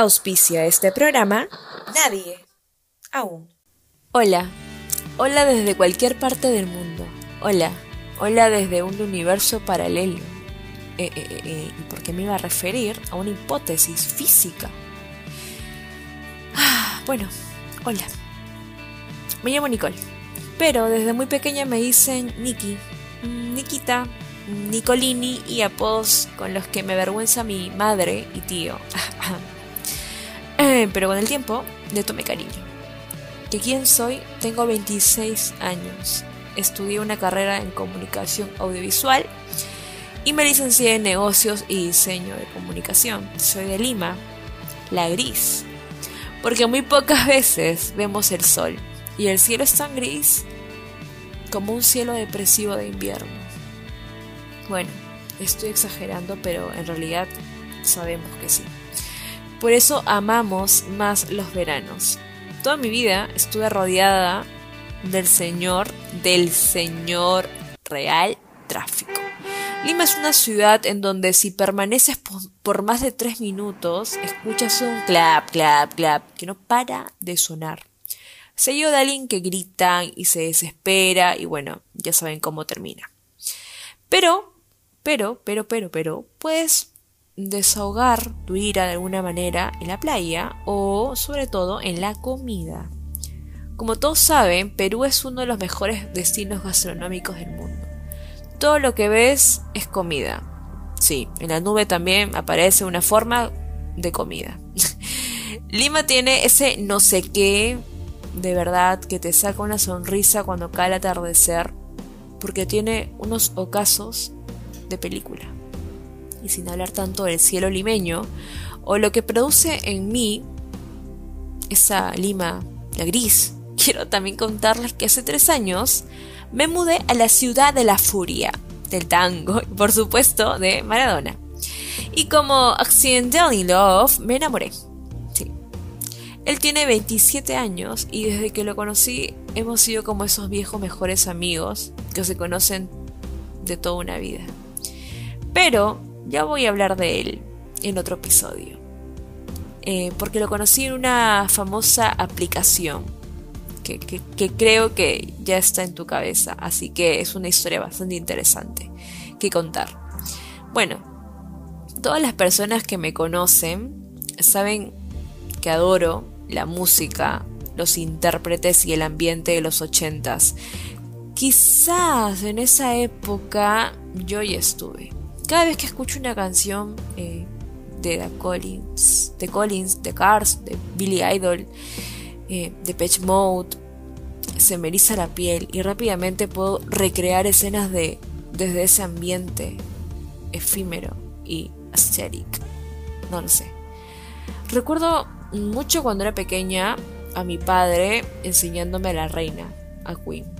Auspicia este programa Nadie. Aún. Hola. Hola desde cualquier parte del mundo. Hola. Hola desde un universo paralelo. Eh, eh, eh, ¿Y por qué me iba a referir a una hipótesis física? Ah, bueno, hola. Me llamo Nicole. Pero desde muy pequeña me dicen Nikki, Nikita, Nicolini y apodos con los que me avergüenza mi madre y tío. Eh, pero con el tiempo le tomé cariño. ¿Que quién soy? Tengo 26 años. Estudié una carrera en comunicación audiovisual y me licencié en negocios y diseño de comunicación. Soy de Lima, la gris. Porque muy pocas veces vemos el sol y el cielo es tan gris como un cielo depresivo de invierno. Bueno, estoy exagerando, pero en realidad sabemos que sí. Por eso amamos más los veranos. Toda mi vida estuve rodeada del señor, del señor real tráfico. Lima es una ciudad en donde si permaneces por, más de tres minutos, escuchas un clap, clap, clap, que no para de sonar. Seguido de alguien que grita y se desespera y bueno, ya saben cómo termina. Pero, pero, pero, pero, pero, pues desahogar tu ira de alguna manera en la playa o sobre todo en la comida. Como todos saben, Perú es uno de los mejores destinos gastronómicos del mundo. Todo lo que ves es comida. Sí, en la nube también aparece una forma de comida. Lima tiene ese no sé qué de verdad que te saca una sonrisa cuando cae el atardecer porque tiene unos ocasos de película sin hablar tanto del cielo limeño, o lo que produce en mí esa lima, la gris. Quiero también contarles que hace tres años me mudé a la ciudad de la furia, del tango, y por supuesto de Maradona. Y como Accidentally Love me enamoré. Sí. Él tiene 27 años y desde que lo conocí hemos sido como esos viejos mejores amigos que se conocen de toda una vida. Pero ya voy a hablar de él en otro episodio. Eh, porque lo conocí en una famosa aplicación que, que, creo que ya está en tu cabeza, así que es una historia bastante interesante que contar. Bueno, todas las personas que me conocen saben que adoro la música, los intérpretes y el ambiente de los ochentas. Quizás en esa época yo ya estuve. Cada vez que escucho una canción eh, de The Collins, de Collins, de Cars, de Billy Idol, eh, de Patch Mode, se me eriza la piel y rápidamente puedo recrear escenas de desde ese ambiente efímero y aesthetic. No lo sé. Recuerdo mucho cuando era pequeña a mi padre enseñándome a la reina, a Queen.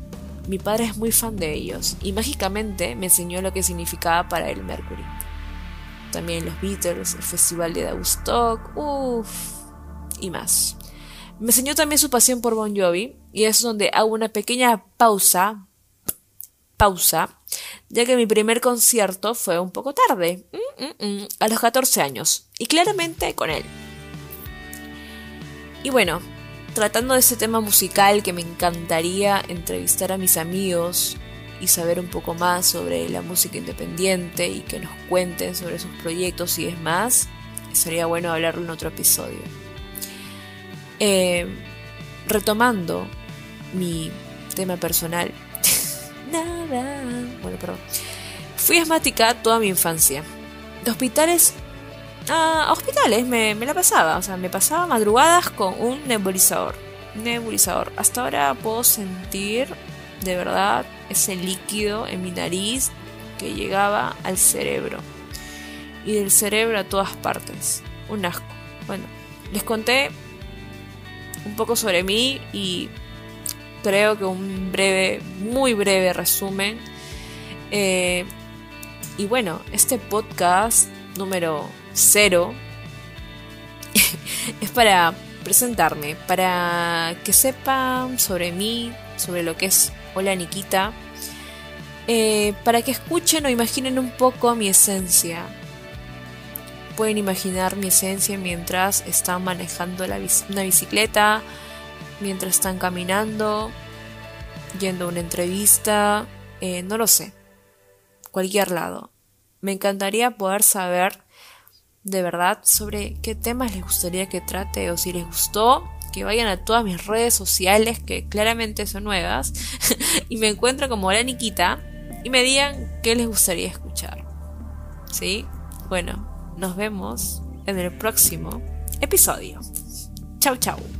Mi padre es muy fan de ellos y mágicamente me enseñó lo que significaba para él Mercury. También los Beatles, el Festival de Woodstock, uff, y más. Me enseñó también su pasión por Bon Jovi y es donde hago una pequeña pausa, pausa, ya que mi primer concierto fue un poco tarde, mm, mm, mm, a los 14 años, y claramente con él. Y bueno, tratando de ese tema musical que me encantaría entrevistar a mis amigos y saber un poco más sobre la música independiente y que nos cuenten sobre sus proyectos y es más, sería bueno hablarlo en otro episodio. Eh, retomando mi tema personal. Nada. Bueno, perdón. Fui asmática toda mi infancia. Hospitales a hospitales me, la pasaba, o sea, me pasaba madrugadas con un nebulizador. Nebulizador. Hasta ahora puedo sentir de verdad ese líquido en mi nariz que llegaba al cerebro. Y del cerebro a todas partes. Un asco. Bueno, les conté un poco sobre mí y creo que un breve, muy breve resumen. Eh, y bueno, este podcast número cero es para presentarme, para que sepan sobre mí, sobre lo que es Hola Nikita, eh, para que escuchen o imaginen un poco mi esencia, pueden imaginar mi esencia mientras están manejando una bicicleta, mientras están caminando, yendo a una entrevista, eh, no lo sé, cualquier lado. Me encantaría poder saber de verdad sobre qué temas les gustaría que trate o si les gustó, que vayan a todas mis redes sociales que claramente son nuevas y me encuentro como la Niquita y me digan qué les gustaría escuchar. ¿Sí? Bueno, nos vemos en el próximo episodio. Chau, chau.